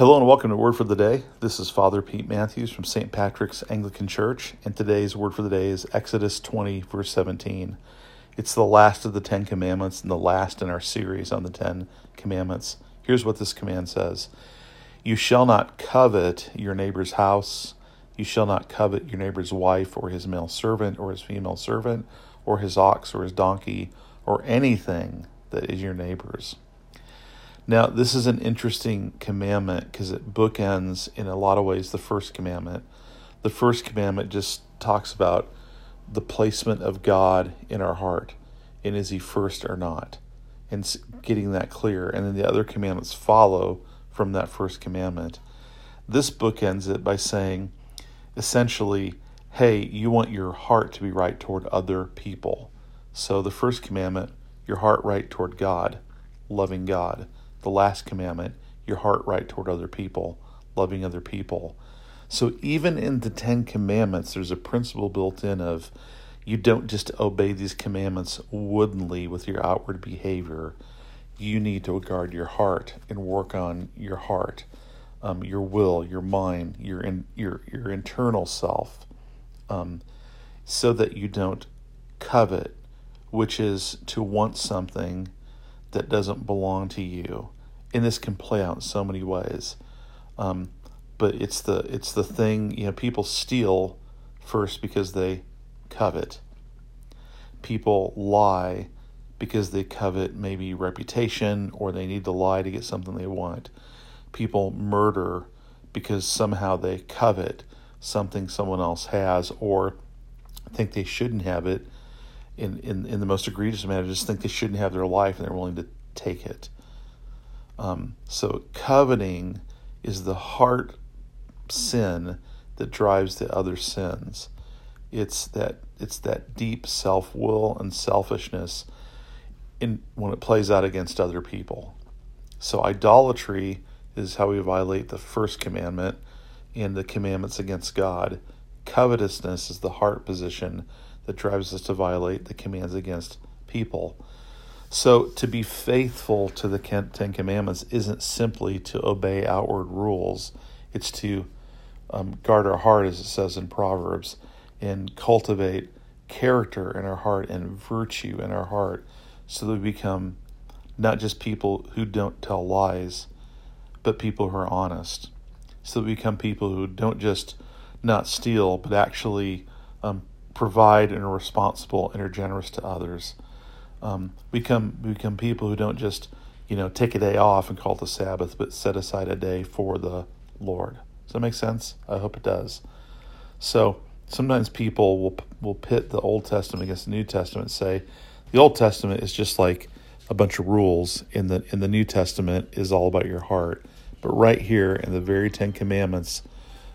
Hello and welcome to Word for the Day. This is Father Pete Matthews from St. Patrick's Anglican Church, and today's Word for the Day is Exodus 20, verse 17. It's the last of the Ten Commandments and the last in our series on the Ten Commandments. Here's what this command says You shall not covet your neighbor's house, you shall not covet your neighbor's wife, or his male servant, or his female servant, or his ox, or his donkey, or anything that is your neighbor's. Now, this is an interesting commandment because it bookends in a lot of ways the first commandment. The first commandment just talks about the placement of God in our heart and is he first or not, and getting that clear. And then the other commandments follow from that first commandment. This bookends it by saying, essentially, hey, you want your heart to be right toward other people. So the first commandment, your heart right toward God, loving God the last commandment, your heart right toward other people, loving other people. So even in the Ten Commandments, there's a principle built in of you don't just obey these commandments woodenly with your outward behavior. You need to guard your heart and work on your heart, um, your will, your mind, your in, your your internal self, um, so that you don't covet, which is to want something that doesn't belong to you. And this can play out in so many ways. Um, but it's the it's the thing you know people steal first because they covet. People lie because they covet maybe reputation or they need to lie to get something they want. People murder because somehow they covet something someone else has or think they shouldn't have it in, in, in the most egregious manner, just think they shouldn't have their life and they're willing to take it. Um, so, coveting is the heart sin that drives the other sins. It's that it's that deep self will and selfishness in when it plays out against other people. So idolatry is how we violate the first commandment and the commandments against God. Covetousness is the heart position that drives us to violate the commands against people. So, to be faithful to the Ten Commandments isn't simply to obey outward rules, it's to um, guard our heart, as it says in Proverbs, and cultivate character in our heart and virtue in our heart so that we become not just people who don't tell lies, but people who are honest. So that we become people who don't just not steal, but actually um, provide and are responsible and are generous to others. Um, we become become people who don't just you know take a day off and call it the Sabbath, but set aside a day for the Lord. Does that make sense? I hope it does. So sometimes people will will pit the Old Testament against the New Testament. And say the Old Testament is just like a bunch of rules, in the in the New Testament is all about your heart. But right here in the very Ten Commandments,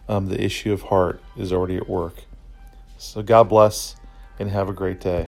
um, the issue of heart is already at work. So God bless and have a great day.